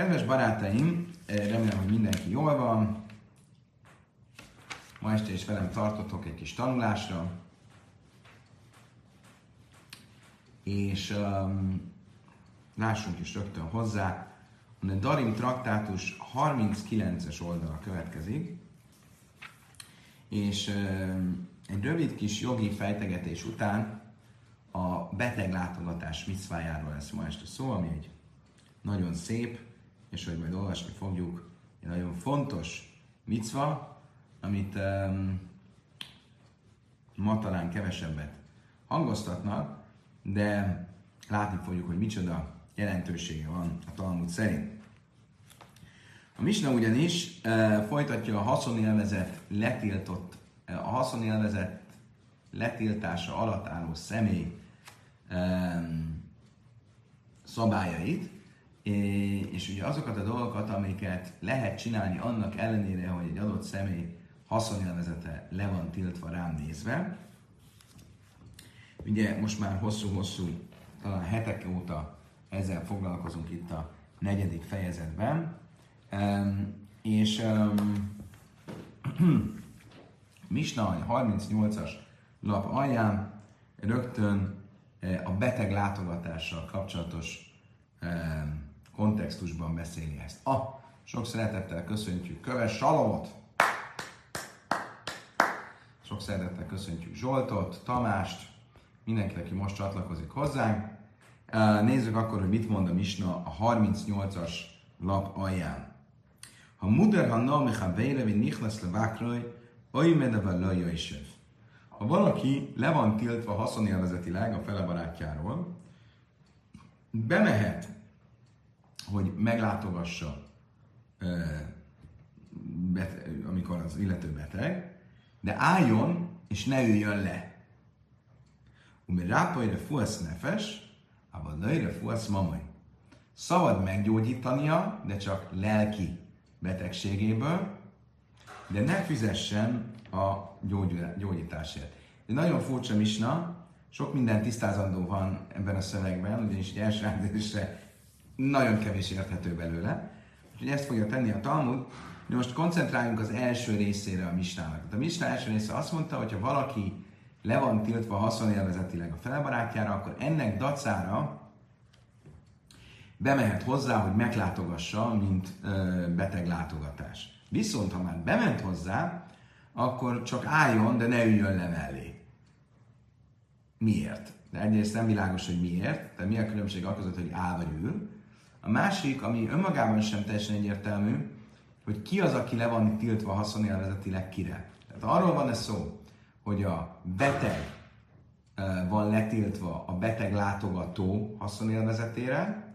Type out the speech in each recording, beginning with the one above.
Kedves barátaim, remélem, hogy mindenki jól van. Ma este is velem tartotok egy kis tanulásra. És um, lássunk is rögtön hozzá. A Darim traktátus 39-es oldala következik. És um, egy rövid kis jogi fejtegetés után a beteglátogatás miszvájáról lesz ma este szó, ami egy nagyon szép, és hogy majd olvasni fogjuk, egy nagyon fontos micva, amit um, ma talán kevesebbet hangoztatnak, de látni fogjuk, hogy micsoda jelentősége van a Talmud szerint. A Misna ugyanis uh, folytatja a haszonélvezet letiltott, uh, a haszonélvezet letiltása alatt álló személy um, szabályait, és ugye azokat a dolgokat, amiket lehet csinálni annak ellenére, hogy egy adott személy haszonélvezete le van tiltva rám nézve. Ugye most már hosszú-hosszú, talán hetek óta ezzel foglalkozunk itt a negyedik fejezetben. És um, Misna 38-as lap alján rögtön uh, a beteg látogatással kapcsolatos um, kontextusban beszéli ezt. Ah, sok szeretettel köszöntjük Köves Salomot! Sok szeretettel köszöntjük Zsoltot, Tamást, mindenkit, aki most csatlakozik hozzánk. Nézzük akkor, hogy mit mond a Misna a 38-as lap alján. Ha muder ha na mecha vére, vi nichlas le vákraj, oly medeve lajja Ha valaki le van tiltva haszonélvezetileg a fele barátjáról, bemehet hogy meglátogassa, amikor az illető beteg, de álljon és ne üljön le. Umi rápajra fuasz nefes, abban nőre fuasz mamai. Szabad meggyógyítania, de csak lelki betegségéből, de ne fizessen a gyógyításért. Ez nagyon furcsa misna, sok minden tisztázandó van ebben a szövegben, ugyanis egy első nagyon kevés érthető belőle. Úgyhogy ezt fogja tenni a Talmud. De most koncentráljunk az első részére a mistának. A mistá első része azt mondta, hogy ha valaki le van tiltva haszonélvezetileg a felbarátjára, akkor ennek dacára bemehet hozzá, hogy meglátogassa, mint ö, beteg látogatás. Viszont, ha már bement hozzá, akkor csak álljon, de ne üljön le mellé. Miért? De egyrészt nem világos, hogy miért, de mi a különbség a között, hogy áll vagy ül. A másik, ami önmagában sem teljesen egyértelmű, hogy ki az, aki le van tiltva haszonélvezetileg kire. Tehát arról van ez szó, hogy a beteg van letiltva a beteg látogató haszonélvezetére,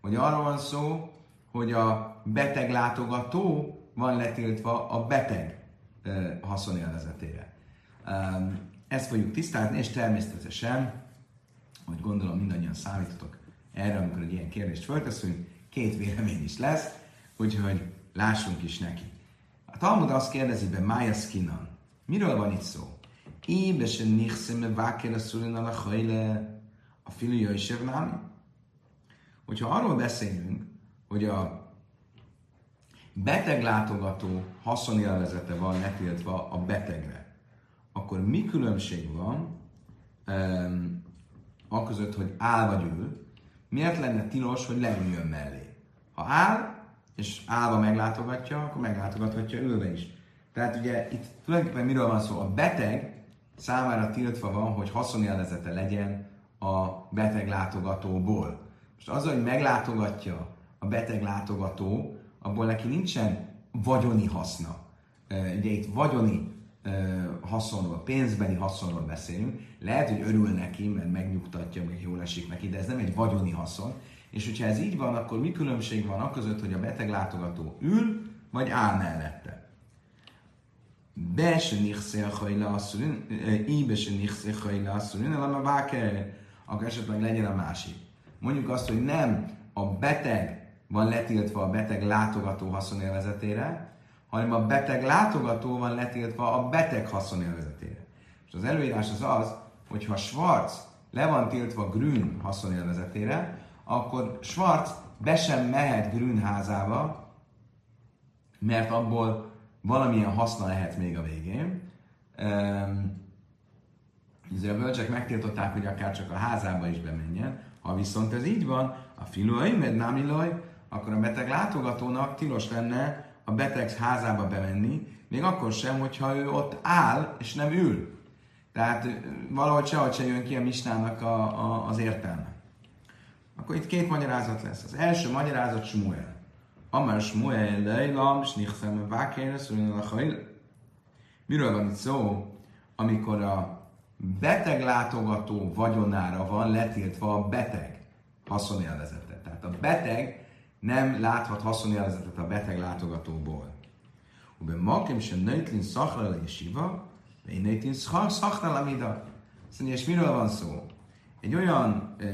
vagy arról van szó, hogy a beteg látogató van letiltva a beteg haszonélvezetére. Ezt fogjuk tisztázni, és természetesen, hogy gondolom mindannyian számítotok erre, amikor egy ilyen kérdést fölteszünk, két vélemény is lesz, úgyhogy lássunk is neki. A Talmud azt kérdezi be, Mája Skinan, miről van itt szó? Ébe se nichszeme vákere szulin a hajle a filia is Hogyha arról beszélünk, hogy a beteglátogató haszonélvezete van letiltva a betegre, akkor mi különbség van um, a között, hogy áll vagy ül, miért lenne tilos, hogy leüljön mellé? Ha áll, és állva meglátogatja, akkor meglátogathatja ülve is. Tehát ugye itt tulajdonképpen miről van szó? A beteg számára tiltva van, hogy haszonélvezete legyen a beteg látogatóból. Most az, hogy meglátogatja a beteg látogató, abból neki nincsen vagyoni haszna. Ugye itt vagyoni haszonról, pénzbeni haszonról beszélünk. Lehet, hogy örül neki, mert megnyugtatja, meg jól esik neki, de ez nem egy vagyoni haszon. És hogyha ez így van, akkor mi különbség van a között, hogy a beteg látogató ül, vagy áll mellette? Be se nichszél hajla asszulin, íbe se nichszél hajla asszulin, hanem a váker, akkor esetleg legyen a másik. Mondjuk azt, hogy nem a beteg van letiltva a beteg látogató haszonélvezetére, hanem a beteg látogató van letiltva a beteg haszonélvezetére. És az előírás az az, hogy ha Schwarz le van tiltva Grün haszonélvezetére, akkor Schwarz be sem mehet grünházába, mert abból valamilyen haszna lehet még a végén. Um, a bölcsek megtiltották, hogy akár csak a házába is bemenjen. Ha viszont ez így van, a filói, med námilaj, akkor a beteg látogatónak tilos lenne a beteg házába bemenni, még akkor sem, hogyha ő ott áll és nem ül. Tehát valahogy sehogy se jön ki a misnának a, a, az értelme. Akkor itt két magyarázat lesz. Az első magyarázat Smuel. Amár Smuel lejlam, snichfem vákér, Miről van itt szó? Amikor a beteg látogató vagyonára van letiltva a beteg haszonélvezetet. Tehát a beteg nem láthat haszonélvezetet a beteg látogatóból. Ube makim sem nőtlin szachra siva, én nőtlin szachra lamida. Szóval, és miről van szó? Egy olyan ö,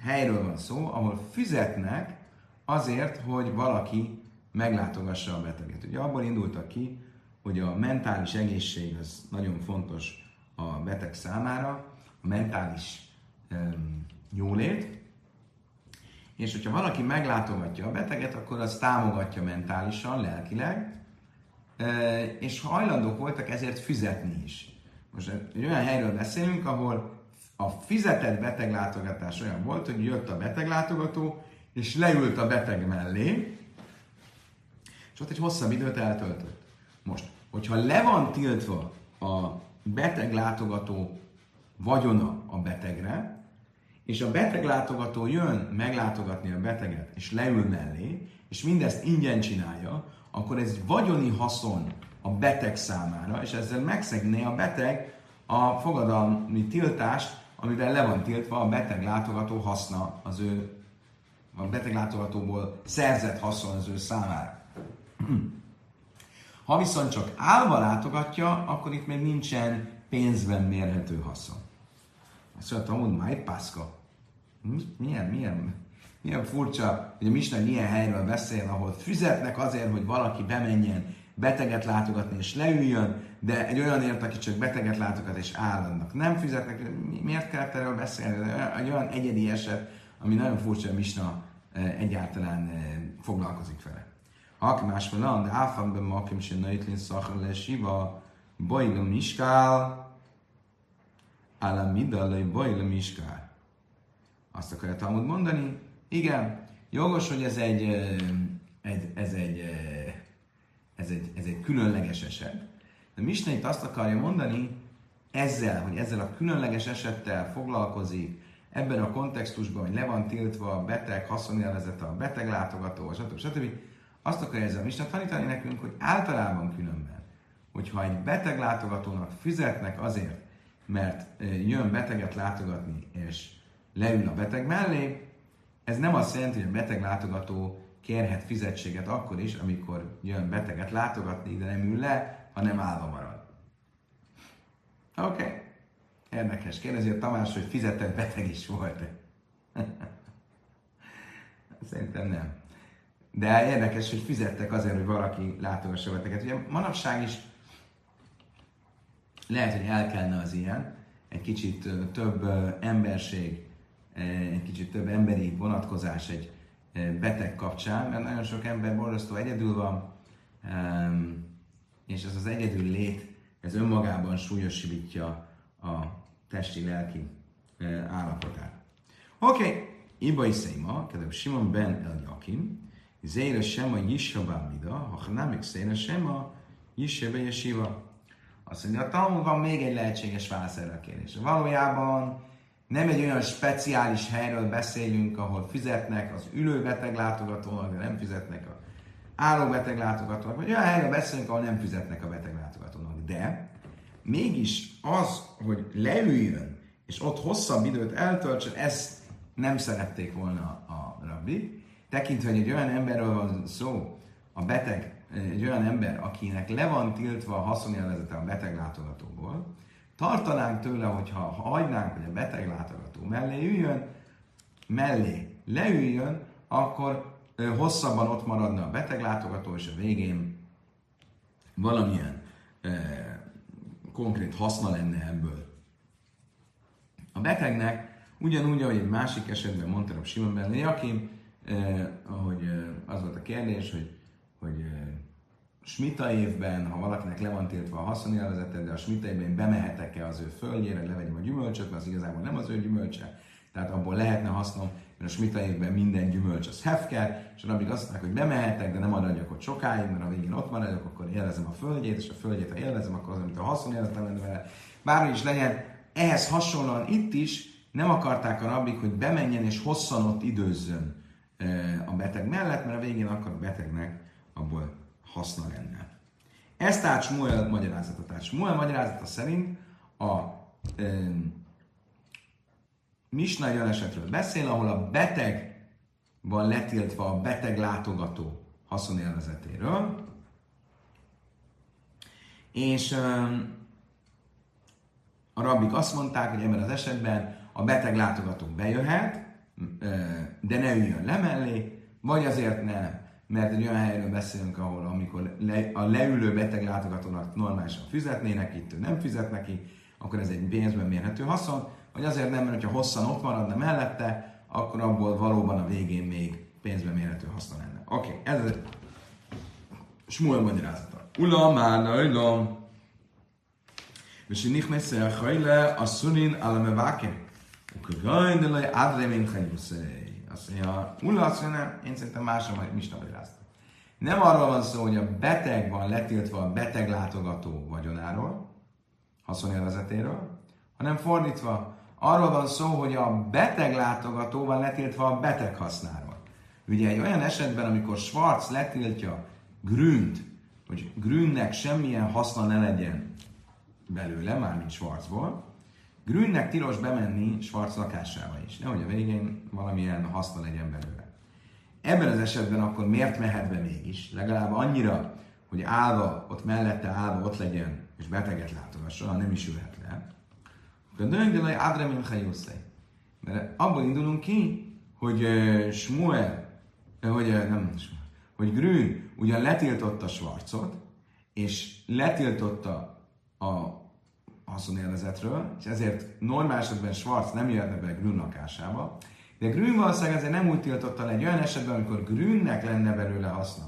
helyről van szó, ahol fizetnek azért, hogy valaki meglátogassa a beteget. Ugye abból indultak ki, hogy a mentális egészség az nagyon fontos a beteg számára, a mentális um, jólét, és hogyha valaki meglátogatja a beteget, akkor az támogatja mentálisan, lelkileg, és hajlandók voltak ezért fizetni is. Most egy olyan helyről beszélünk, ahol a fizetett beteglátogatás olyan volt, hogy jött a beteglátogató, és leült a beteg mellé, és ott egy hosszabb időt eltöltött. Most, hogyha le van tiltva a beteglátogató vagyona a betegre, és a beteglátogató jön meglátogatni a beteget, és leül mellé, és mindezt ingyen csinálja, akkor ez vagyoni haszon a beteg számára, és ezzel megszegné a beteg a fogadalmi tiltást, amivel le van tiltva a beteg látogató haszna az ő, a beteg látogatóból szerzett haszon az ő számára. Ha viszont csak állva látogatja, akkor itt még nincsen pénzben mérhető haszon. Azt mondta, hogy pászka. Milyen, milyen, milyen furcsa, hogy a Misna ilyen helyről beszél, ahol fizetnek azért, hogy valaki bemenjen beteget látogatni és leüljön, de egy olyan ért, aki csak beteget látogat és állandnak nem fizetnek. Miért kellett erről beszélni? Egy olyan egyedi eset, ami nagyon furcsa, hogy Misna eh, egyáltalán eh, foglalkozik vele. Aki más van, de áfamben makim se nöjtlin szachar le siva, bajlom miskál, ala midalai bajlom miskál. Azt akarja Talmud mondani, igen, jogos, hogy ez egy, egy, ez egy, ez egy, ez egy különleges eset. De Misna itt azt akarja mondani, ezzel, hogy ezzel a különleges esettel foglalkozik, ebben a kontextusban, hogy le van tiltva a beteg haszonélvezete, a beteg látogató, stb. stb. Azt akarja ezzel Misna tanítani nekünk, hogy általában különben, hogyha egy beteg látogatónak fizetnek azért, mert jön beteget látogatni, és leül a beteg mellé, ez nem azt jelenti, hogy a beteg látogató kérhet fizetséget akkor is, amikor jön beteget látogatni, de nem ül le, hanem állva marad. Oké. Okay. Érdekes. Kérdezi a Tamás, hogy fizetett beteg is volt. Szerintem nem. De érdekes, hogy fizettek azért, hogy valaki látogassa beteget. Ugye manapság is lehet, hogy el kellene az ilyen, egy kicsit több emberség egy kicsit több emberi vonatkozás egy beteg kapcsán, mert nagyon sok ember borzasztó egyedül van, és ez az egyedül lét, ez önmagában súlyosítja a testi-lelki állapotát. Oké, okay. Iba Iszéma, kedves Simon ben El Jakim, Zéra Sema Yishabá Mida, ha nem Zéra Sema Yishabá Yeshiva. Azt mondja, a van még egy lehetséges válasz erre a kérdésre. Valójában nem egy olyan speciális helyről beszélünk, ahol fizetnek az ülőbeteg látogatónak, de nem fizetnek a állóbeteg látogatónak, vagy olyan helyről beszélünk, ahol nem fizetnek a beteg látogatónak. De mégis az, hogy leüljön, és ott hosszabb időt eltöltsön, ezt nem szerették volna a rabbi. Tekintve, hogy egy olyan emberről van szó, a beteg, egy olyan ember, akinek le van tiltva a haszonélvezete a beteg látogatóból, tartanánk tőle, hogyha hagynánk, hogy a beteg látogató mellé üljön, mellé leüljön, akkor hosszabban ott maradna a beteg látogató, és a végén valamilyen e, konkrét haszna lenne ebből. A betegnek ugyanúgy, ahogy egy másik esetben mondta a Simon Ben Jakim, hogy az volt a kérdés, hogy, hogy smita évben, ha valakinek le van tiltva a haszonélvezete, de a smita évben bemehetek-e az ő földjére, levegyem a gyümölcsöt, mert az igazából nem az ő gyümölcse, tehát abból lehetne hasznom, mert a smita évben minden gyümölcs az hefker, és amíg azt mondják, hogy bemehetek, de nem maradjak ott sokáig, mert a végén ott maradok, akkor élvezem a földjét, és a földjét, ha élvezem, akkor az, amit a haszonélvezetem lenne vele. Bármi is legyen, ehhez hasonlóan itt is nem akarták a rabbik, hogy bemenjen és hosszan ott időzzön a beteg mellett, mert a végén akkor a betegnek abból haszna lenne. Ez tehát Smuel magyarázata. Tehát Smuel magyarázata szerint a e, Misna olyan esetről beszél, ahol a beteg van letiltva a beteg látogató haszonélvezetéről, és e, a rabbik azt mondták, hogy ebben az esetben a beteg látogató bejöhet, de ne üljön le mellé, vagy azért nem, mert egy olyan helyről beszélünk, ahol amikor le, a leülő beteg látogatónak normálisan fizetnének, itt nem fizet neki, akkor ez egy pénzben mérhető haszon, vagy azért nem, mert ha hosszan ott maradna mellette, akkor abból valóban a végén még pénzben mérhető haszna lenne. Oké, okay, ez a Smuel magyarázata. Ula már nöjlom, és nicht messze a hajle a szunin alameváke. Ukagajn de lej adre min azt mondja, Ulla azt mondja, én szerintem másra majd Misna magyarázta. Nem arról van szó, hogy a beteg van letiltva a beteg látogató vagyonáról, haszonélvezetéről, hanem fordítva, arról van szó, hogy a beteg látogató van letiltva a beteg hasznáról. Ugye egy olyan esetben, amikor Schwarz letiltja Grünt, hogy Grünnek semmilyen haszna ne legyen belőle, mármint Schwarzból, Grünnek tilos bemenni Schwarz lakásába is, nehogy a végén valamilyen haszna legyen belőle. Ebben az esetben akkor miért mehet be mégis? Legalább annyira, hogy állva, ott mellette állva ott legyen, és beteget látogassa, ha nem is ülhet le. De döngelaj adremin hajuszai. Mert abból indulunk ki, hogy Smuel, hogy nem hogy Grün ugyan letiltotta Schwarzot, és letiltotta a haszonélvezetről, és ezért normál esetben Schwarz nem jöhetne be Grün lakásába, de Grün valószínűleg ezért nem úgy tiltotta le egy olyan esetben, amikor Grünnek lenne belőle haszna.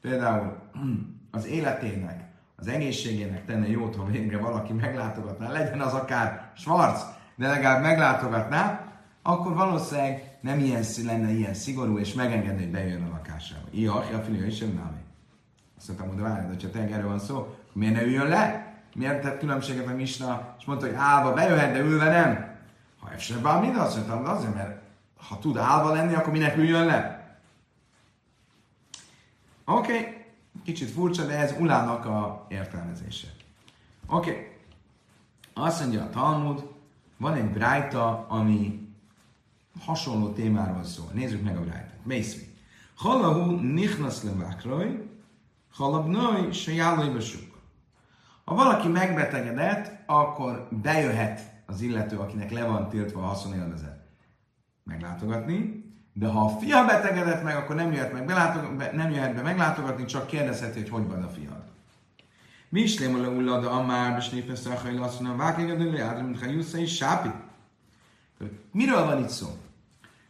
Például az életének, az egészségének tenne jót, ha végre valaki meglátogatná, legyen az akár Schwarz, de legalább meglátogatná, akkor valószínűleg nem ilyen, lenne ilyen szigorú, és megengedni, hogy bejön a lakásába. Ilyen, a filia is jön. Azt mondtam, hogy várj, de ha tényleg erről van szó, miért ne üljön le? Miért tett különbséget a Misna, és mondta, hogy állva bejöhet, de ülve nem? Ha esetben mind azt mondtam, azért, mert ha tud állva lenni, akkor minek üljön le? Oké, okay. kicsit furcsa, de ez Ulának a értelmezése. Oké, okay. azt mondja a Talmud, van egy brájta, ami hasonló témáról szól. Nézzük meg a brájtát. Mészvi. Halahu nichnas levákraj, halabnaj se jálai ha valaki megbetegedett, akkor bejöhet az illető, akinek le van tiltva a haszonélvezet meglátogatni, de ha a fia betegedett meg, akkor nem jöhet, meg nem jöhet be meglátogatni, csak kérdezheti, hogy hogy van a fiad. Mi is lémol le ullad a már, és népeszte a hajla azt mondja, vákégadő le mint ha és sápi. Miről van itt szó?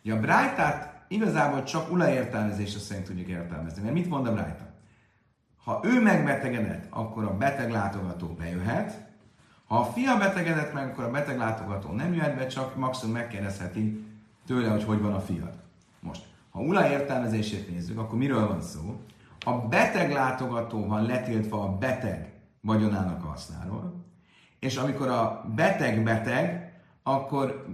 Ja, a Brájtát igazából csak ula értelmezése szerint tudjuk értelmezni. Mert mit mond a Brájtát? Ha ő megbetegedett, akkor a beteg látogató bejöhet. Ha a fia betegedett meg, akkor a beteg látogató nem jöhet be, csak maximum megkérdezheti tőle, hogy hogy van a fiad. Most, ha Ula értelmezését nézzük, akkor miről van szó? A beteg látogató van letiltva a beteg vagyonának a hasznáról, és amikor a beteg beteg, akkor,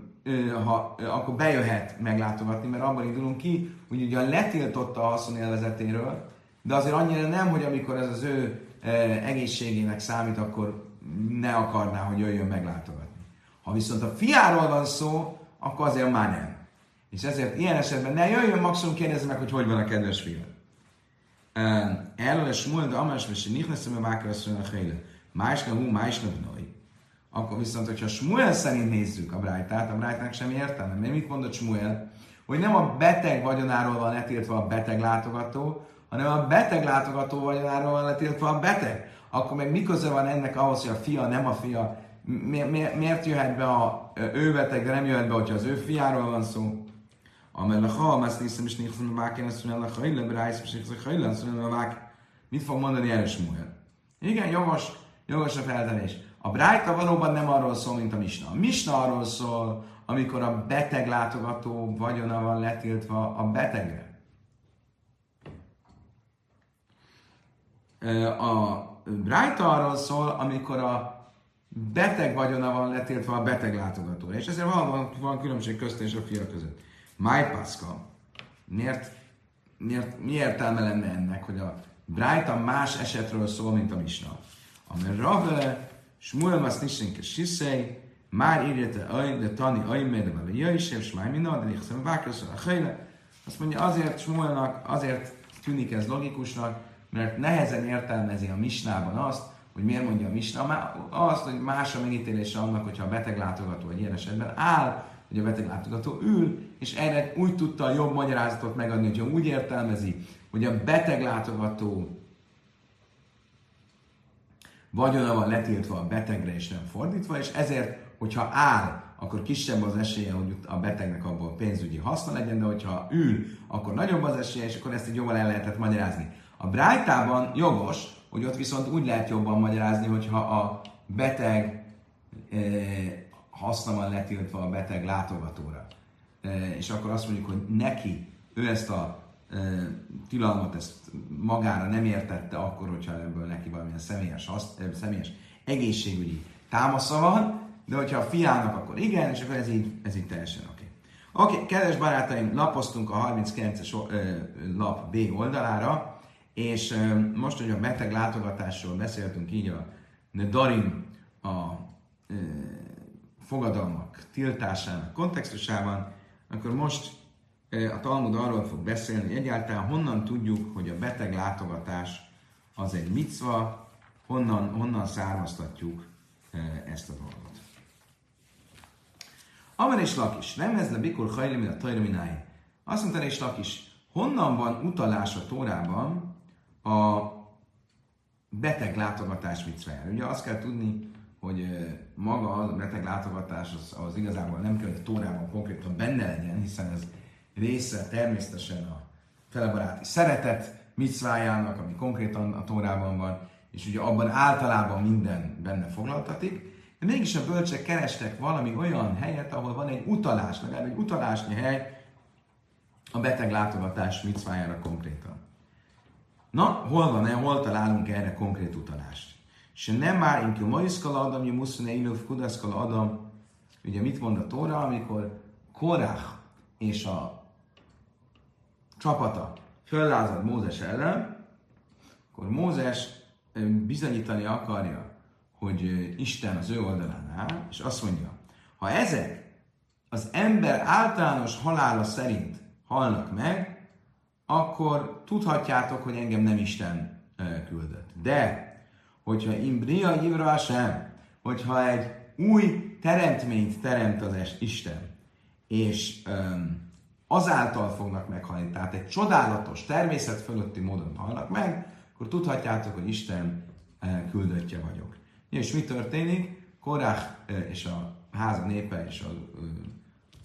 ha, akkor bejöhet meglátogatni, mert abban indulunk ki, hogy ugye letiltotta a haszonélvezetéről, de azért annyira nem, hogy amikor ez az ő e, egészségének számít, akkor ne akarná, hogy jöjjön meglátogatni. Ha viszont a fiáról van szó, akkor azért már nem. És ezért ilyen esetben ne jöjjön, maximum kérdezze meg, hogy hogy van a kedves fiú. Erről a de amás vese nihneszem a vákra a héle. Másna hú, másna bnoi. Akkor viszont, hogyha Smuel szerint nézzük a Brájtát, a Brájtnak sem értelme. Mert mit mondott Smuel? Hogy nem a beteg vagyonáról van letiltva a beteg látogató, hanem a beteg látogató vagyonáról van letiltva a beteg. Akkor meg mi köze van ennek ahhoz, hogy a fia nem a fia? Mi, mi, miért jöhet be a ő beteg, de nem jöhet be, hogyha az ő fiáról van szó? Amel ha, ezt nézem, és nézem, a váken, ezt mondja, a hajle, brájsz, és nézem, a hajle, azt mondja, a vák. Mit fog mondani erre Smuel? Igen, jogos, jogos a feltelés. A Brájta valóban nem arról szól, mint a Misna. A Misna arról szól, amikor a beteg látogató vagyona van letiltva a betegre. A Brájta arról szól, amikor a beteg vagyona van letiltva a beteg látogatóra. És ezért van, van különbség közt és a fia között. Májpaszka. Miért, miért, mi értelme lenne ennek, hogy a Brájta más esetről szól, mint a Misna? Amely Rave, Shmuel mas nisink Sisei, már írjete aj, de tani aj, mert vele jöjj, és már minden, de nichszem vákroszol a. Azt mondja, azért Shmuelnak, azért tűnik ez logikusnak, mert nehezen értelmezi a misnában azt, hogy miért mondja a misna, azt, hogy más a megítélése annak, hogyha a beteg látogató egy ilyen esetben áll, hogy a beteg látogató ül, és erre úgy tudta a jobb magyarázatot megadni, hogyha úgy értelmezi, hogy a beteg látogató vagyona van letiltva a betegre, és nem fordítva, és ezért, hogyha áll, akkor kisebb az esélye, hogy a betegnek abból pénzügyi haszna legyen, de hogyha ül, akkor nagyobb az esélye, és akkor ezt egy jobban el lehetett magyarázni. A Brájtában jogos, hogy ott viszont úgy lehet jobban magyarázni, hogyha a beteg e, haszna van letiltva a beteg látogatóra. E, és akkor azt mondjuk, hogy neki, ő ezt a e, tilalmat ezt magára nem értette akkor, hogyha ebből neki valamilyen személyes, hasz, e, személyes egészségügyi támasza van, de hogyha a fiának, akkor igen, és akkor ez így, ez így teljesen oké. Okay. Oké, okay, kedves barátaim, lapoztunk a 39-es lap B oldalára, és most, hogy a beteg látogatásról beszéltünk így a Darin a fogadalmak tiltásának kontextusában, akkor most a Talmud arról fog beszélni, egyáltalán honnan tudjuk, hogy a beteg látogatás az egy micva, honnan, honnan származtatjuk ezt a dolgot. Amen és Lakis, nem ez le Bikul Hajli, mint a Tajraminái. Azt mondta és Lakis, honnan van utalás a Tórában a beteg látogatás micvájára. Ugye azt kell tudni, hogy maga a beteg látogatás az, az igazából nem kell, hogy a tórában konkrétan benne legyen, hiszen ez része természetesen a felebaráti szeretet micvájának, ami konkrétan a tórában van, és ugye abban általában minden benne foglaltatik, de mégis a bölcsek kerestek valami olyan helyet, ahol van egy utalás, legalább egy utalásnyi hely a beteg látogatás micvájára konkrétan. Na, hol van-e, hol találunk erre konkrét utalást? Se nem már inki maiszkala adam, hogy muszone ilőv kudaszkala adam. Ugye mit mond a Tóra, amikor Korach és a csapata föllázad Mózes ellen, akkor Mózes bizonyítani akarja, hogy Isten az ő oldalán áll, és azt mondja, ha ezek az ember általános halála szerint halnak meg, akkor tudhatjátok, hogy engem nem Isten küldött. De, hogyha imbria ivra sem, hogyha egy új teremtményt teremt az Isten, és um, azáltal fognak meghalni, tehát egy csodálatos, természet fölötti módon halnak meg, akkor tudhatjátok, hogy Isten uh, küldöttje vagyok. És mi történik? Korách uh, és a háza népe és a uh,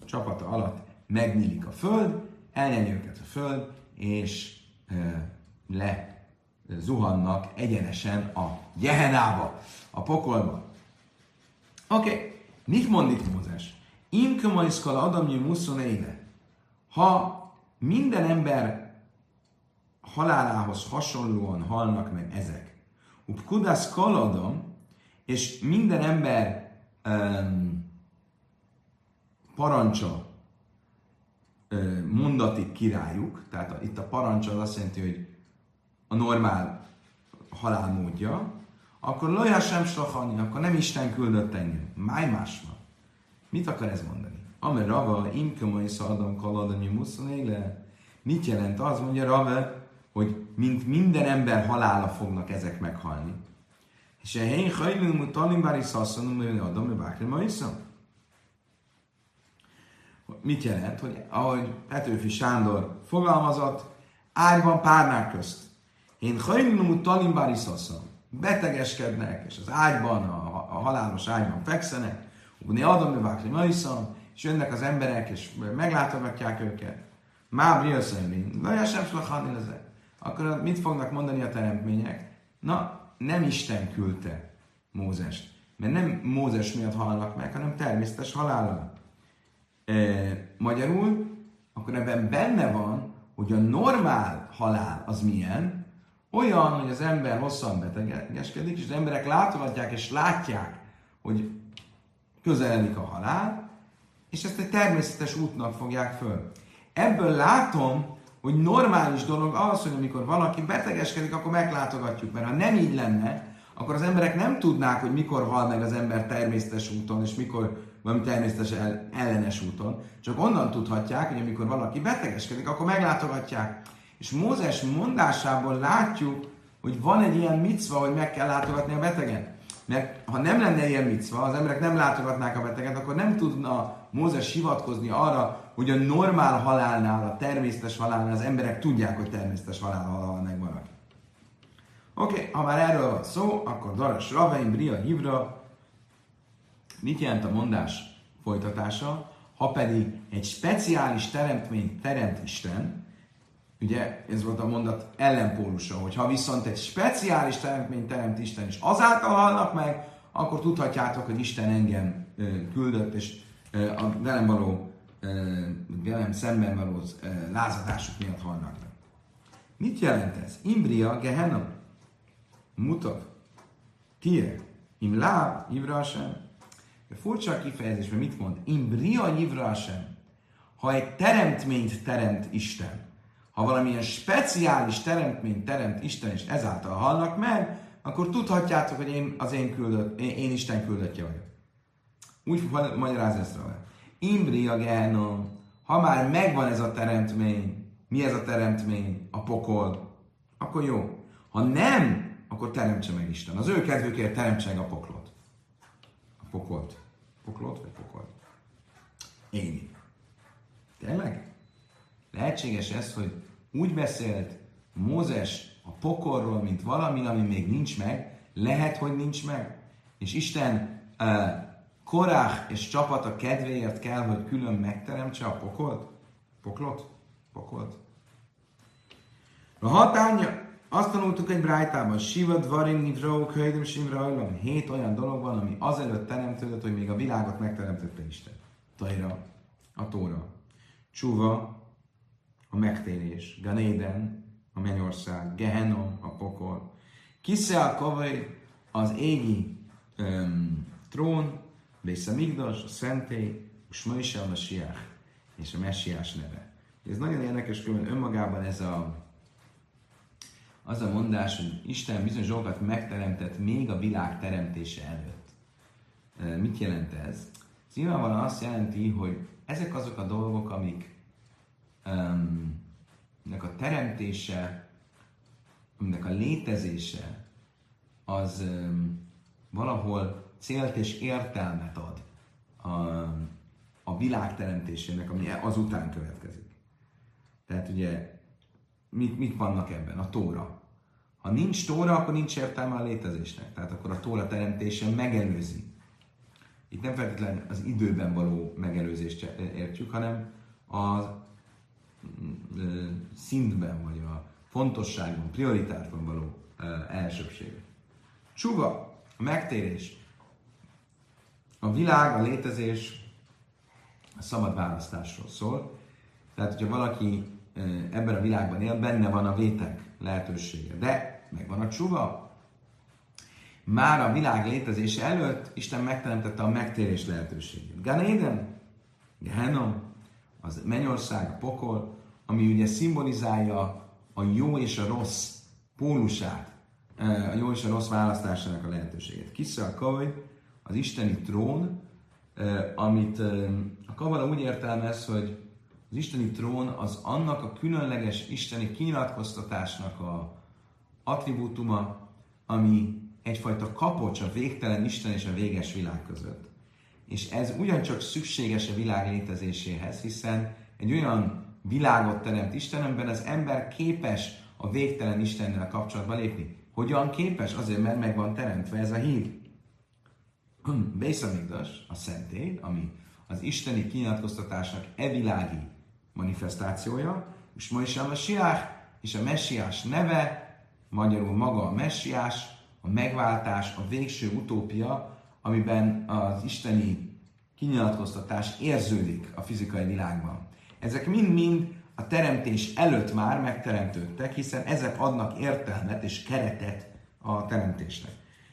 csapata alatt megnyílik a föld, elnyeli őket a föld, és le zuhannak egyenesen a Jehenába, a pokolba. Oké, okay. mit mond itt Mózes? Imkömaiszkala adamnyi muszonéde. Ha minden ember halálához hasonlóan halnak meg ezek, upkudász kaladam, és minden ember um, parancsa mondatik királyuk, tehát itt a parancs az azt jelenti, hogy a normál halálmódja, akkor lojá sem slachani, akkor nem Isten küldött engem. Máj más van. Mit akar ez mondani? Ame rava, imkömai szadam kaladani muszonégle. Mit jelent az, mondja Rave, hogy mint minden ember halála fognak ezek meghalni. És a helyen hajlunk mutalim bári szasszanum, hogy adom, hogy bákri ma iszom. Mit jelent? Hogy ahogy Petőfi Sándor fogalmazott, ágyban párnák közt. Én hajnumú talimbári szaszam. Betegeskednek, és az ágyban, a, a halálos ágyban fekszenek, Ugni adom, vákli maiszam, és jönnek az emberek, és meglátogatják őket. Má briaszajmin, vagy sem slachani Akkor mit fognak mondani a teremtmények? Na, nem Isten küldte Mózest. Mert nem Mózes miatt halnak meg, hanem természetes halállal. Magyarul, akkor ebben benne van, hogy a normál halál az milyen, olyan, hogy az ember hosszan betegeskedik, és az emberek látogatják és látják, hogy közeledik a halál, és ezt egy természetes útnak fogják föl. Ebből látom, hogy normális dolog az, hogy amikor valaki betegeskedik, akkor meglátogatjuk. Mert ha nem így lenne, akkor az emberek nem tudnák, hogy mikor hal meg az ember természetes úton, és mikor valami természetes ellenes úton. Csak onnan tudhatják, hogy amikor valaki betegeskedik, akkor meglátogatják. És Mózes mondásából látjuk, hogy van egy ilyen micva, hogy meg kell látogatni a betegen. Mert ha nem lenne ilyen micva, az emberek nem látogatnák a beteget, akkor nem tudna Mózes hivatkozni arra, hogy a normál halálnál, a természetes halálnál az emberek tudják, hogy természetes halál hal meg. Oké, okay, ha már erről van szó, akkor Daras Ravein, Bria, Hivra, mit jelent a mondás folytatása? Ha pedig egy speciális teremtményt teremt Isten, ugye ez volt a mondat ellenpólusa, hogy ha viszont egy speciális teremtményt teremt Isten, és azáltal halnak meg, akkor tudhatjátok, hogy Isten engem küldött, és a velem való, velem szemben való lázadásuk miatt halnak meg. Mit jelent ez? Imbria, Gehenna, mutav, tie, im láb, sem. Furcsa a kifejezés, mert mit mond? Imbria, ivra sem. Ha egy teremtményt teremt Isten, ha valamilyen speciális teremtményt teremt Isten, és ezáltal halnak meg, akkor tudhatjátok, hogy én az én, küldött, én, én Isten küldöttje vagyok. Úgy magyaráz ezt rá. Imbri a genom, ha már megvan ez a teremtmény, mi ez a teremtmény? A pokol. Akkor jó. Ha nem, akkor teremtse meg Isten. Az ő kedvükért teremtse meg a poklot. Pokolt. Poklot vagy pokolt? Én. Tényleg? Lehetséges ez, hogy úgy beszélt Mózes a pokorról, mint valami, ami még nincs meg, lehet, hogy nincs meg. És Isten uh, Korách és csapata kedvéért kell, hogy külön megteremtse a pokolt? Poklot? Pokolt? A hatánya, azt tanultuk egy brájtában, Siva Dvarim Nivrauk Höjdem Simra Hét olyan dolog van, ami azelőtt teremtődött, hogy még a világot megteremtette Isten. Tajra, a Tóra. Csuva, a megtérés. Ganéden, a mennyország. Gehenom, a pokol. Kiszel Kavai, az égi um, trón, Bész a Szentély, a Smöjse a Messiás és a Messiás neve. Ez nagyon érdekes, külön önmagában ez a az a mondás, hogy Isten bizonyos dolgokat megteremtett még a világ teremtése előtt. Mit jelent ez? Ez nyilvánvalóan azt jelenti, hogy ezek azok a dolgok, amik um, a teremtése, aminek a létezése, az um, valahol célt és értelmet ad a, a világ teremtésének, ami azután következik. Tehát ugye mik, mik vannak ebben? A tóra. Ha nincs tóra, akkor nincs értelme a létezésnek. Tehát akkor a tóra teremtése megelőzi. Itt nem feltétlenül az időben való megelőzést értjük, hanem a szintben, vagy a fontosságban, prioritásban való elsőbség. Csuva, a megtérés. A világ, a létezés a szabad választásról szól. Tehát, hogyha valaki ebben a világban él, benne van a vétek lehetősége. De megvan a csuva. Már a világ létezése előtt Isten megteremtette a megtérés lehetőségét. Gan Eden, Gehenom, az mennyország, a pokol, ami ugye szimbolizálja a jó és a rossz pólusát, a jó és a rossz választásának a lehetőségét. Kisza a kavai, az isteni trón, amit a Kabala úgy értelmez, hogy az isteni trón az annak a különleges isteni kinyilatkoztatásnak a attribútuma, ami egyfajta kapocs a végtelen Isten és a véges világ között. És ez ugyancsak szükséges a világ létezéséhez, hiszen egy olyan világot teremt Isten, az ember képes a végtelen Istennel kapcsolatba lépni. Hogyan képes? Azért, mert meg van teremtve ez a híd. Bészamigdas, a szentély, ami az isteni kinyilatkoztatásnak evilági manifestációja, és ma is a messiás, és a messiás neve, magyarul maga a messiás, a megváltás, a végső utópia, amiben az isteni kinyilatkoztatás érződik a fizikai világban. Ezek mind-mind a teremtés előtt már megteremtődtek, hiszen ezek adnak értelmet és keretet a teremtésnek.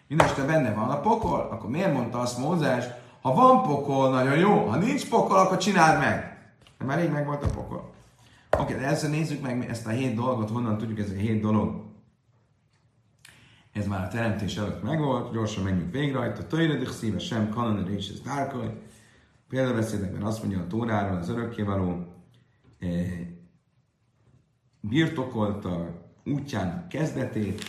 Mindenesetre benne van a pokol, akkor miért mondta azt Mózes, ha van pokol, nagyon jó, ha nincs pokol, akkor csináld meg. Már rég meg volt a pokol. Oké, de ezzel nézzük meg ezt a hét dolgot, honnan tudjuk ez a hét dolog. Ez már a teremtés előtt megvolt, gyorsan menjünk végre rajta. Töjredik szíve sem, kanan és ez dárkaj. Példabeszédekben azt mondja a Tóráról, az örökkévaló eh, birtokolta útjának kezdetét,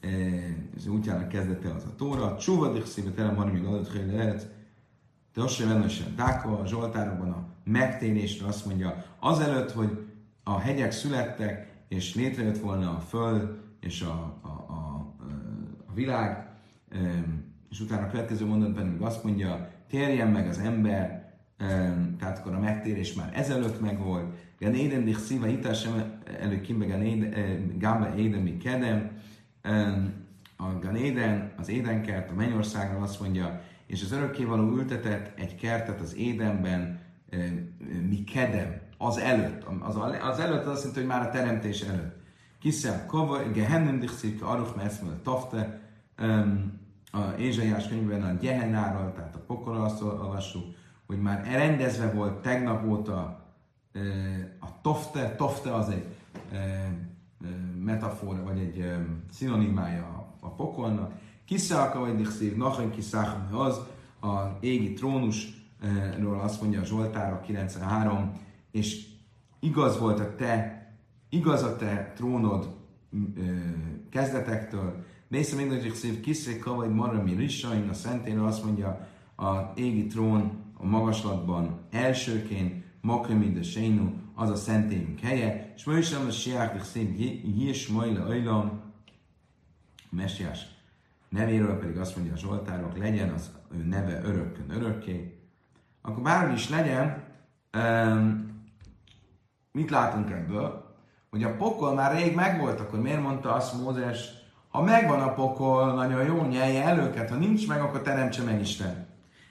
eh, az útjának kezdete az a Tóra, csúvadik szíve terem van, még adott lehet, de azt sem sem Dáka, a Zsoltárokban a megtérésre azt mondja, azelőtt, hogy a hegyek születtek, és létrejött volna a föld, és a, a, a, a világ, és utána a következő mondatban még azt mondja, térjen meg az ember, tehát akkor a megtérés már ezelőtt megvolt, Gan Éden dich szíva hitás sem előkimbe Gámbe Éden mi kedem, a Gan Éden, az Édenkert, a mennyországról azt mondja, és az örökkévaló ültetett egy kertet az Édenben, mi kedem, az előtt. Az, az előtt az azt jelenti, hogy már a teremtés előtt. Kiszel kova, gehennem dichszik, aruch meszmel tafte, a Ézsaiás könyvben a Gehennáról, tehát a pokolra azt olvassuk, hogy már rendezve volt tegnap óta a tofte, tofte az egy metafora, vagy egy szinonimája a pokolnak. Kiszáka vagy dichszív, nachem kiszáka az, a égi trónusról azt mondja a Zsoltára 93, és igaz volt a te, igaz a te trónod kezdetektől, Mész még nagy szív kiszék vagy marami rissain, a szentéről azt mondja a égi trón a magaslatban elsőként, makrimi de sénu, az a szentélyünk helye, és ma is a siák szép hírs majla ajlam, messiás nevéről pedig azt mondja a Zsoltárok, legyen az ő neve örökkön örökké. Akkor bármi is legyen, mit látunk ebből? Hogy a pokol már rég megvolt, akkor miért mondta azt Mózes, ha megvan a pokol, nagyon jó, nyelje el őket, ha nincs meg, akkor teremtse meg Isten.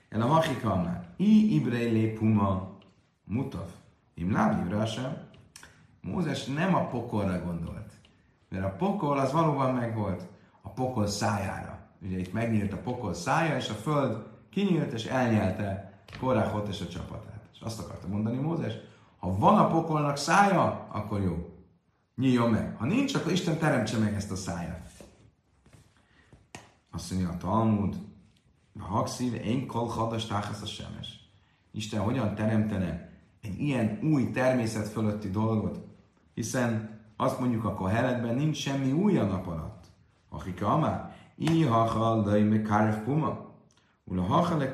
El a machikalnál. I ibrélé puma mutaf. Im lábjúra sem. Mózes nem a pokolra gondolt. Mert a pokol az valóban megvolt a pokol szájára. Ugye itt megnyílt a pokol szája, és a föld kinyílt és elnyelte Korachot és a csapatát. És azt akarta mondani Mózes, ha van a pokolnak szája, akkor jó. Nyíljon meg. Ha nincs, akkor Isten teremtse meg ezt a száját. Azt mondja a Talmud, a hakszív, én kol hadas a semes. Isten hogyan teremtene egy ilyen új természet fölötti dolgot, hiszen azt mondjuk a koheletben nincs semmi új a nap alatt. Akika amár, i hachal dai me karev puma, ula hachal le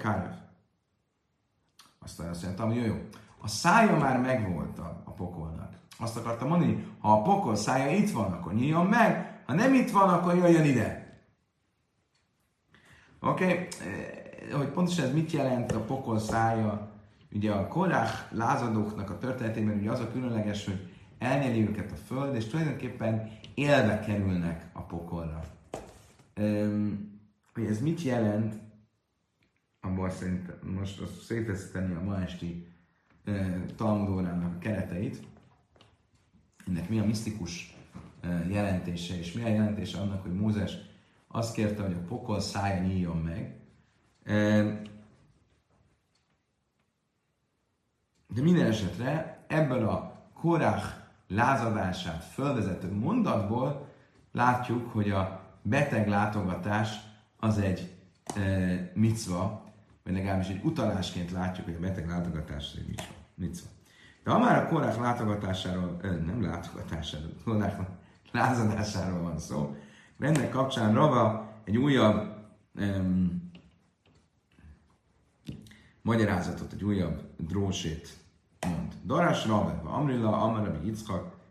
Aztán azt mondtam, hogy jó, jó. A szája már megvolt a, a pokolnak. Azt akartam mondani, ha a pokol szája itt van, akkor nyíljon meg, ha nem itt van, akkor jöjjön ide. Oké, okay. Eh, hogy pontosan ez mit jelent a pokol szája, ugye a korák lázadóknak a történetében ugye az a különleges, hogy elnyeli őket a föld, és tulajdonképpen élve kerülnek a pokolra. Um, hogy ez mit jelent, szerintem most azt széteszíteni a ma esti uh, Talmudórának a kereteit, ennek mi a misztikus uh, jelentése, és mi a jelentése annak, hogy Mózes azt kérte, hogy a pokol szája nyíljon meg. De minden esetre ebből a korák lázadását fölvezető mondatból látjuk, hogy a beteg látogatás az egy e, micva, vagy legalábbis egy utalásként látjuk, hogy a beteg látogatás egy micva. De ha már a korák látogatásáról, nem látogatásáról, korák lázadásáról van szó, ennek kapcsán Rava egy újabb um, magyarázatot, egy újabb drósét mond. Darás Rava, Amrilla, Amarabi Yitzchak,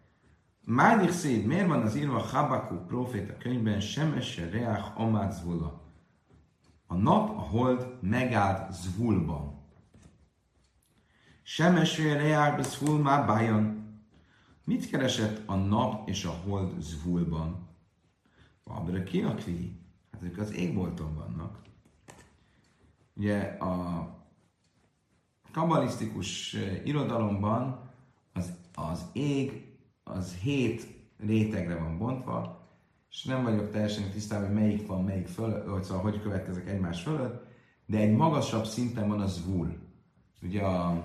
Mádik szép, miért van az írva Habakuk proféta könyvben, Semesse Reach Amát Zvula? A nap, a hold megállt Zvulban. Semesre reárbe szvul már bájon. Mit keresett a nap és a hold zvulban? Abra ki a kvi? Hát ők az égbolton vannak. Ugye a kabalisztikus irodalomban az, az ég az hét rétegre van bontva, és nem vagyok teljesen tisztában, hogy melyik van melyik fölött, hogy szóval hogy következek egymás fölött, de egy magasabb szinten van a zvul. Ugye a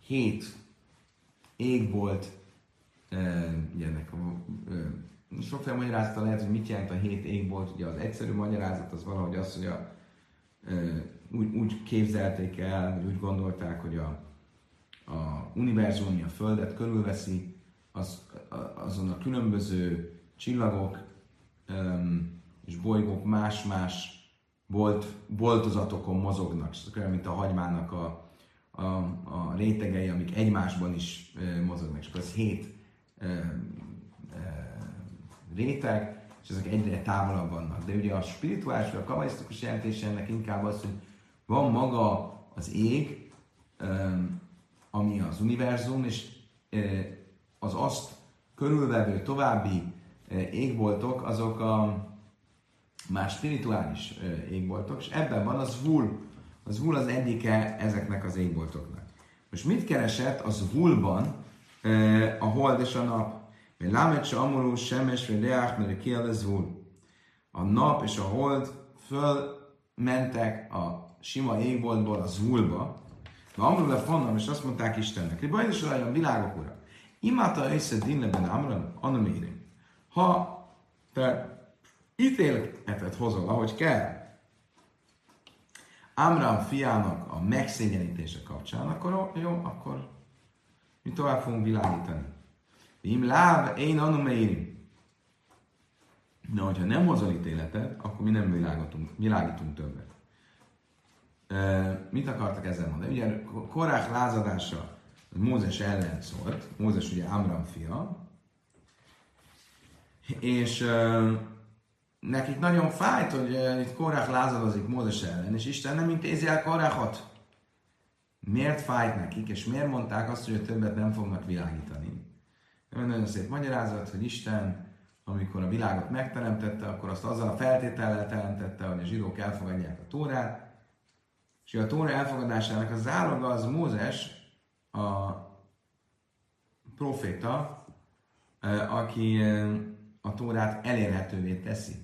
hét égbolt, ennek a, sokféle magyarázata lehet, hogy mit jelent a hét égbolt, ugye az egyszerű magyarázat az valahogy az, hogy a, úgy, úgy képzelték el, vagy úgy gondolták, hogy a, a univerzum, a Földet körülveszi, az, azon a különböző csillagok um, és bolygók más-más bolt, boltozatokon mozognak. Ez olyan, mint a hagymának a, a, a rétegei, amik egymásban is e, mozognak. És akkor ez hét e, e, réteg, és ezek egyre távolabb vannak. De ugye a spirituális vagy a kabalisztikus jelentése ennek inkább az, hogy van maga az ég, ami az univerzum, és az azt körülvevő további égboltok, azok a más spirituális égboltok, és ebben van az vul. Az vul az egyike ezeknek az égboltoknak. Most mit keresett az vulban a hold és a nap? Mert lámet se amulú, semes, vagy reák, mert ki az vul. A nap és a hold fölmentek a sima égboltból az vulba, de amulú le fonnom, és azt mondták Istennek, hogy baj is a világok ura. Imata össze dinleben amran, anamérim. Ha te ítéletet hozol, ahogy kell, Amram fiának a megszégyenítése kapcsán, akkor jó, akkor mi tovább fogunk világítani. Im láb, én anumérim. Na, hogyha nem hozol ítéletet, akkor mi nem világítunk, világítunk többet. E, mit akartak ezzel mondani? Ugye Korák lázadása Mózes ellen szólt, Mózes ugye Amram fia, és uh, nekik nagyon fájt, hogy uh, itt Korák lázadozik Mózes ellen, és Isten nem intézi el Korákot. Miért fájt nekik, és miért mondták azt, hogy többet nem fognak világítani? Nagyon szép magyarázat, hogy Isten, amikor a világot megteremtette, akkor azt azzal a feltétellel teremtette, hogy a zsidók elfogadják a Tórát, és a Tóra elfogadásának a záloga az Mózes, a proféta, aki a Tórát elérhetővé teszi.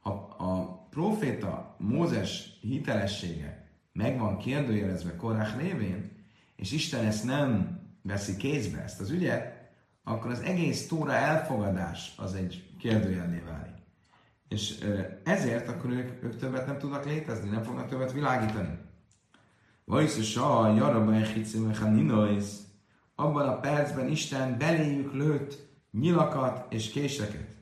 Ha a proféta Mózes hitelessége meg van kérdőjelezve Korák révén, és Isten ezt nem veszi kézbe, ezt az ügyet, akkor az egész Tóra elfogadás az egy kérdőjelné válik. És ezért akkor ők, ők többet nem tudnak létezni, nem fognak többet világítani. Vajsz a jarabban abban a percben Isten beléjük lőtt nyilakat és késeket.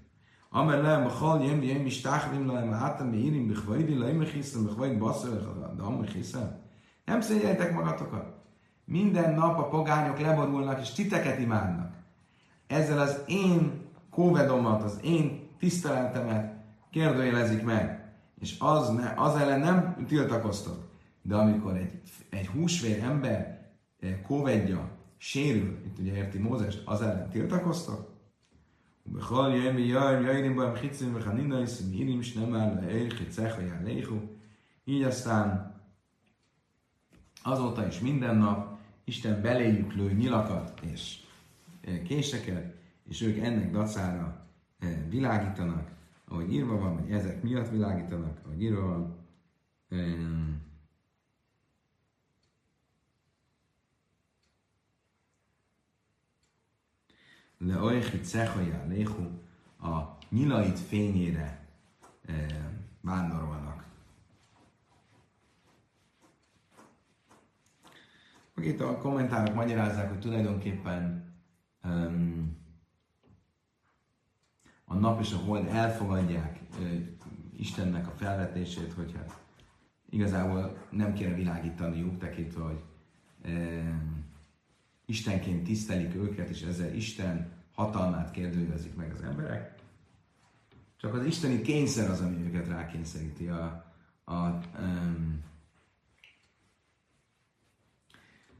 Amer lehem bachal jem jem is táchlim lehem hátam beírim bechvajdi lehem hiszem bechvajd basszor de amúgy hiszem. Nem szégyeltek magatokat. Minden nap a pogányok leborulnak és titeket imádnak. Ezzel az én kóvedomat, az én tiszteletemet kérdőjelezik meg. És az, ne, az ellen nem tiltakoztok. De amikor egy, egy húsvér ember eh, kóvedja sérül, itt ugye érti Mózes, az ellen tiltakoztak? ובכל יום ויום יוינים בהם חיצים וחנינוis, מירים שנאמר לאל חיצך ויעליכו. Így aztán azóta is minden nap Isten beléjük lő nyilakat és késeket, és ők ennek dacára világítanak, ahogy írva van, vagy ezek miatt világítanak, ahogy írva van. le oichit szechaja léhu, a nyilait fényére e, vándorolnak. Itt a kommentárok magyarázzák, hogy tulajdonképpen um, a nap és a hold elfogadják uh, Istennek a felvetését, hogy hát igazából nem kéne világítaniuk, tekintve, hogy um, Istenként tisztelik őket, és ezzel Isten hatalmát kérdőjelezik meg az emberek. Csak az isteni kényszer az, ami őket rákényszeríti a, a um,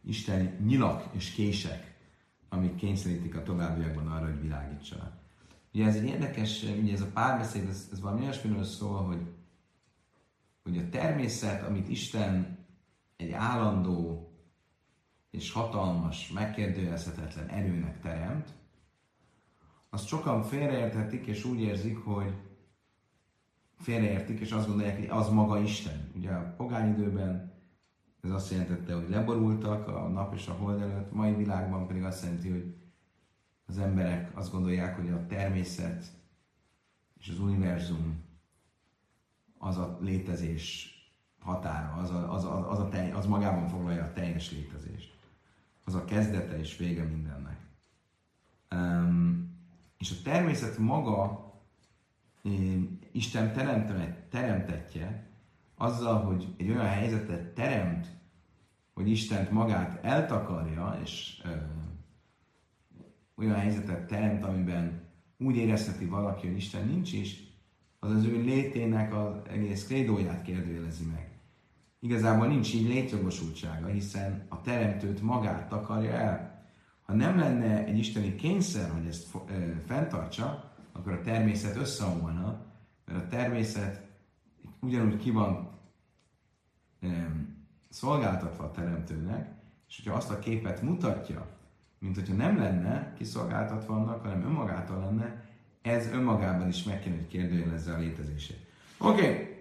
Isten nyilak és kések, amik kényszerítik a továbbiakban arra, hogy világítsanak. Ugye ez egy érdekes, ugye ez a párbeszéd, ez, ez valami olyasmiről szól, hogy, hogy a természet, amit Isten egy állandó és hatalmas, megkérdőjelezhetetlen erőnek teremt, azt sokan félreérthetik, és úgy érzik, hogy félreértik, és azt gondolják, hogy az maga Isten. Ugye a pogány időben ez azt jelentette, hogy leborultak a nap és a hold előtt, mai világban pedig azt jelenti, hogy az emberek azt gondolják, hogy a természet és az univerzum az a létezés határa, az, a, az, a, az, a telj, az magában foglalja a teljes létezést. Az a kezdete és vége mindennek. Um, és a természet maga Isten teremtetje, azzal, hogy egy olyan helyzetet teremt, hogy Istent magát eltakarja, és ö, olyan helyzetet teremt, amiben úgy érezheti valaki, hogy Isten nincs is, az az ő létének az egész krédóját kérdőjelezi meg. Igazából nincs így létjogosultsága, hiszen a teremtőt magát takarja el. Ha nem lenne egy isteni kényszer, hogy ezt fenntartsa, akkor a természet összeomolna, mert a természet ugyanúgy ki van szolgáltatva a teremtőnek, és hogyha azt a képet mutatja, mint hogyha nem lenne kiszolgáltatva annak, hanem önmagától lenne, ez önmagában is meg kéne, hogy kérdőjelezze a létezését. Oké, okay.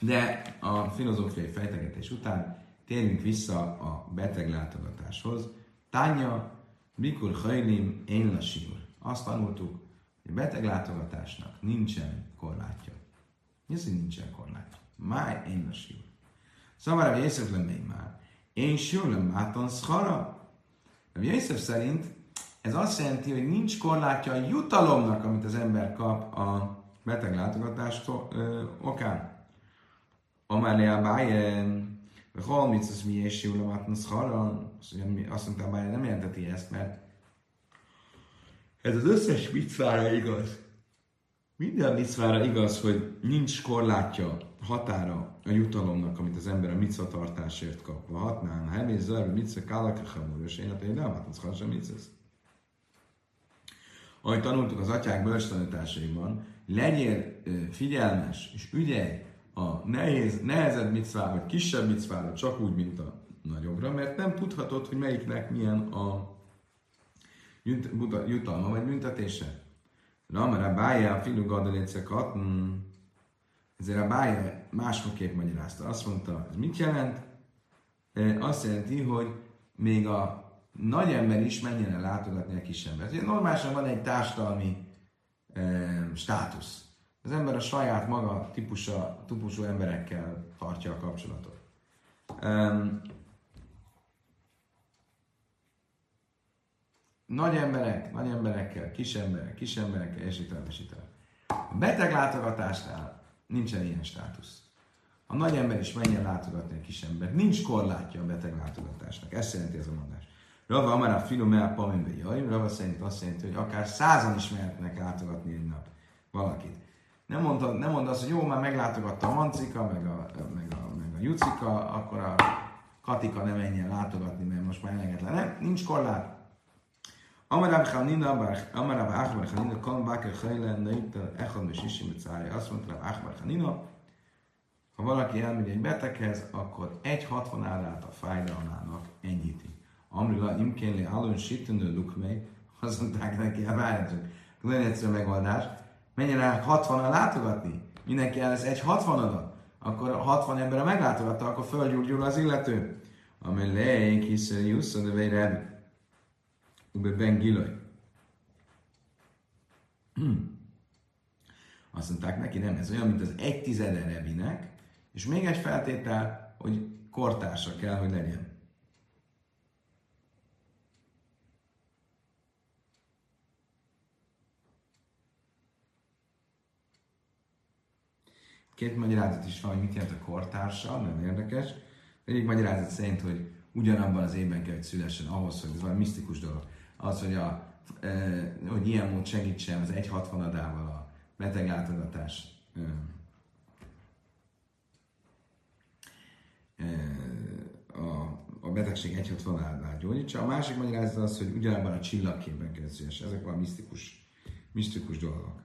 De a filozófiai fejtegetés után térjünk vissza a beteglátogatáshoz. Tánya, mikor hajlim, én Azt tanultuk, hogy a beteglátogatásnak nincsen korlátja. Mi az, hogy nincsen korlátja? Máj, én lasír. Szóval Rabbi Yosef még már. Én sülöm máton szara. Rabbi Yosef szerint ez azt jelenti, hogy nincs korlátja a jutalomnak, amit az ember kap a beteglátogatás okán. Amár a bájen, vagy holmic az mi és máton szara. Azt mondta, a bájen nem jelenteti ezt, mert ez az összes micvára igaz. Minden micvára igaz, hogy nincs korlátja, határa a jutalomnak, amit az ember a micva tartásért kap. Ha hatnán, ha emész zajra, micva kálaka hamur, és én hát nem hát az sem Ahogy tanultuk az atyák bölcs tanításaiban, legyél figyelmes és ügyelj a nehéz, nehezebb micvára, vagy kisebb micvára, csak úgy, mint a nagyobbra, mert nem tudhatod, hogy melyiknek milyen a jutalma vagy büntetése. Ramar a bája, a filu gadaléce katn, ezért a bája másfokképp magyarázta. Azt mondta, ez mit jelent? Azt jelenti, hogy még a nagy ember is menjen el látogatni a kis embert. Ugye normálisan van egy társadalmi e, státusz. Az ember a saját maga típusa, típusú emberekkel tartja a kapcsolatot. Um, nagy emberek, nagy emberekkel, kis emberek, kis emberekkel, és itt és itt A beteg látogatásnál nincsen ilyen státusz. A nagy ember is menjen látogatni a kis embert. Nincs korlátja a beteg látogatásnak. Ezt jelenti ez a mondás. Rava Amara Filomea Pamimbe Jaim, Rava szerint azt jelenti, hogy akár százan is mehetnek látogatni egy nap valakit. Nem mondta, nem mondta azt, hogy jó, már meglátogatta a Mancika, meg a, meg a, meg a Jucika, akkor a Katika nem menjen látogatni, mert most már elegetlen. Nincs korlát. Amarab Chanina, Amarab Achbar Chanina, Kan Baker Chayla, Naita, Echad Mesishim Becája. Azt mondta Rab Achbar Chanina, ha valaki elmegy egy beteghez, akkor egy hatvan árát a fájdalmának ennyiti. Amrila imkénli állón sütönő lukmei, azt mondták neki, várjátok, nagyon egyszerű megoldás, menjen el 60 látogatni, mindenki el lesz egy 60 adat, akkor 60 ember meglátogatta, akkor fölgyúrgyul az illető. Amely leik, hiszen Jusszon, de Ube Ben Gilaj. Hmm. Azt mondták neki, nem, ez olyan, mint az egy tizede rebinek, és még egy feltétel, hogy kortársa kell, hogy legyen. Két magyarázat is van, hogy mit jelent a kortársa, nagyon érdekes. Egyik magyarázat szerint, hogy ugyanabban az évben kell, hogy szülessen ahhoz, hogy ez valami misztikus dolog az, hogy, a, e, hogy ilyen mód segítsen az 1,60 adával a beteglátogatás e, e, a, a betegség egyhatvanádnál gyógyítsa. A másik magyarázat az, hogy ugyanabban a csillagképben keresztül. Ezek van misztikus, misztikus dolgok.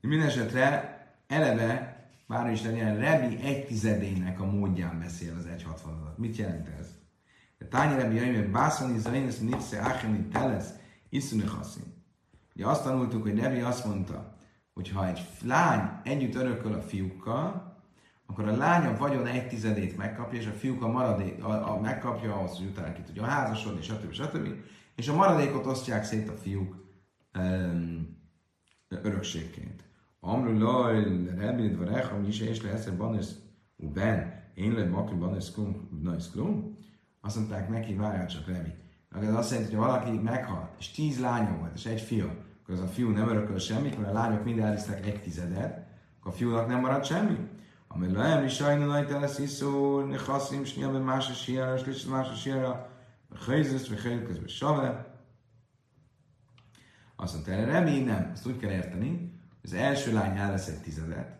Minden esetre eleve, bár is legyen, Rebi egy tizedének a módján beszél az 1.60 Mit jelent ez? Tányi Rebi Jaime, Bászani Zainis Nipse Acheni Teles Iszuni Haszin. Ugye azt tanultuk, hogy Rebi azt mondta, hogy ha egy lány együtt örököl a fiúkkal, akkor a lány a vagyon egy tizedét megkapja, és a fiúk a maradék a, a megkapja ahhoz, hogy utána ki tudja házasodni, stb. stb. És a maradékot osztják szét a fiúk um, örökségként. Amru laj, rebid, varecham, is és le eszer banes, ben, én le makri banes klum, azt mondták neki, várjál csak, Rebi. Ez azt jelenti, hogy valaki meghal, és tíz lánya volt, és egy fia, akkor az a fiú nem örököl semmit, mert a lányok mind elisztek egy tizedet, akkor a fiúnak nem marad semmi. Ami lejön is sajnál nagy telesz iszó, ne haszim, s nyilván más a siára, és lesz más a siára, a helyzesz, vagy helyzesz, közben save. Azt mondta, erre Rebi nem, ezt úgy kell érteni, az első lány elvesz egy tizedet,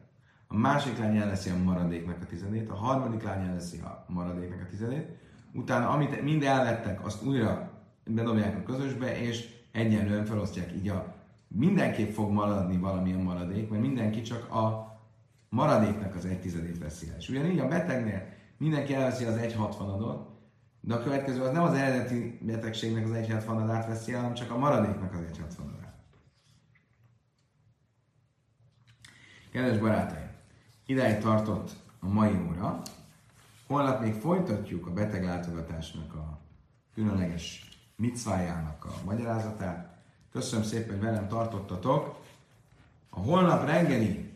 a másik lány elveszi a maradéknak a tizedét, a harmadik lány elveszi a maradéknak a tizedét, utána amit mind elvettek, azt újra bedobják a közösbe, és egyenlően felosztják. Így a mindenképp fog maradni valamilyen maradék, mert mindenki csak a maradéknak az egy tizedét veszi el. És ugyanígy a betegnél mindenki elveszi az egy hatvanadot, de a következő az nem az eredeti betegségnek az egy hatvanadát veszi el, hanem csak a maradéknak az egy hatvanadát. Kedves barátaim, ideig tartott a mai óra. Holnap még folytatjuk a beteglátogatásnak a különleges micvájának a magyarázatát. Köszönöm szépen, hogy velem tartottatok. A holnap reggeli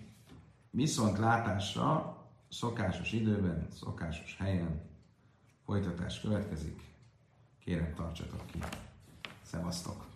viszont látásra szokásos időben, szokásos helyen folytatás következik. Kérem, tartsatok ki. Szevasztok!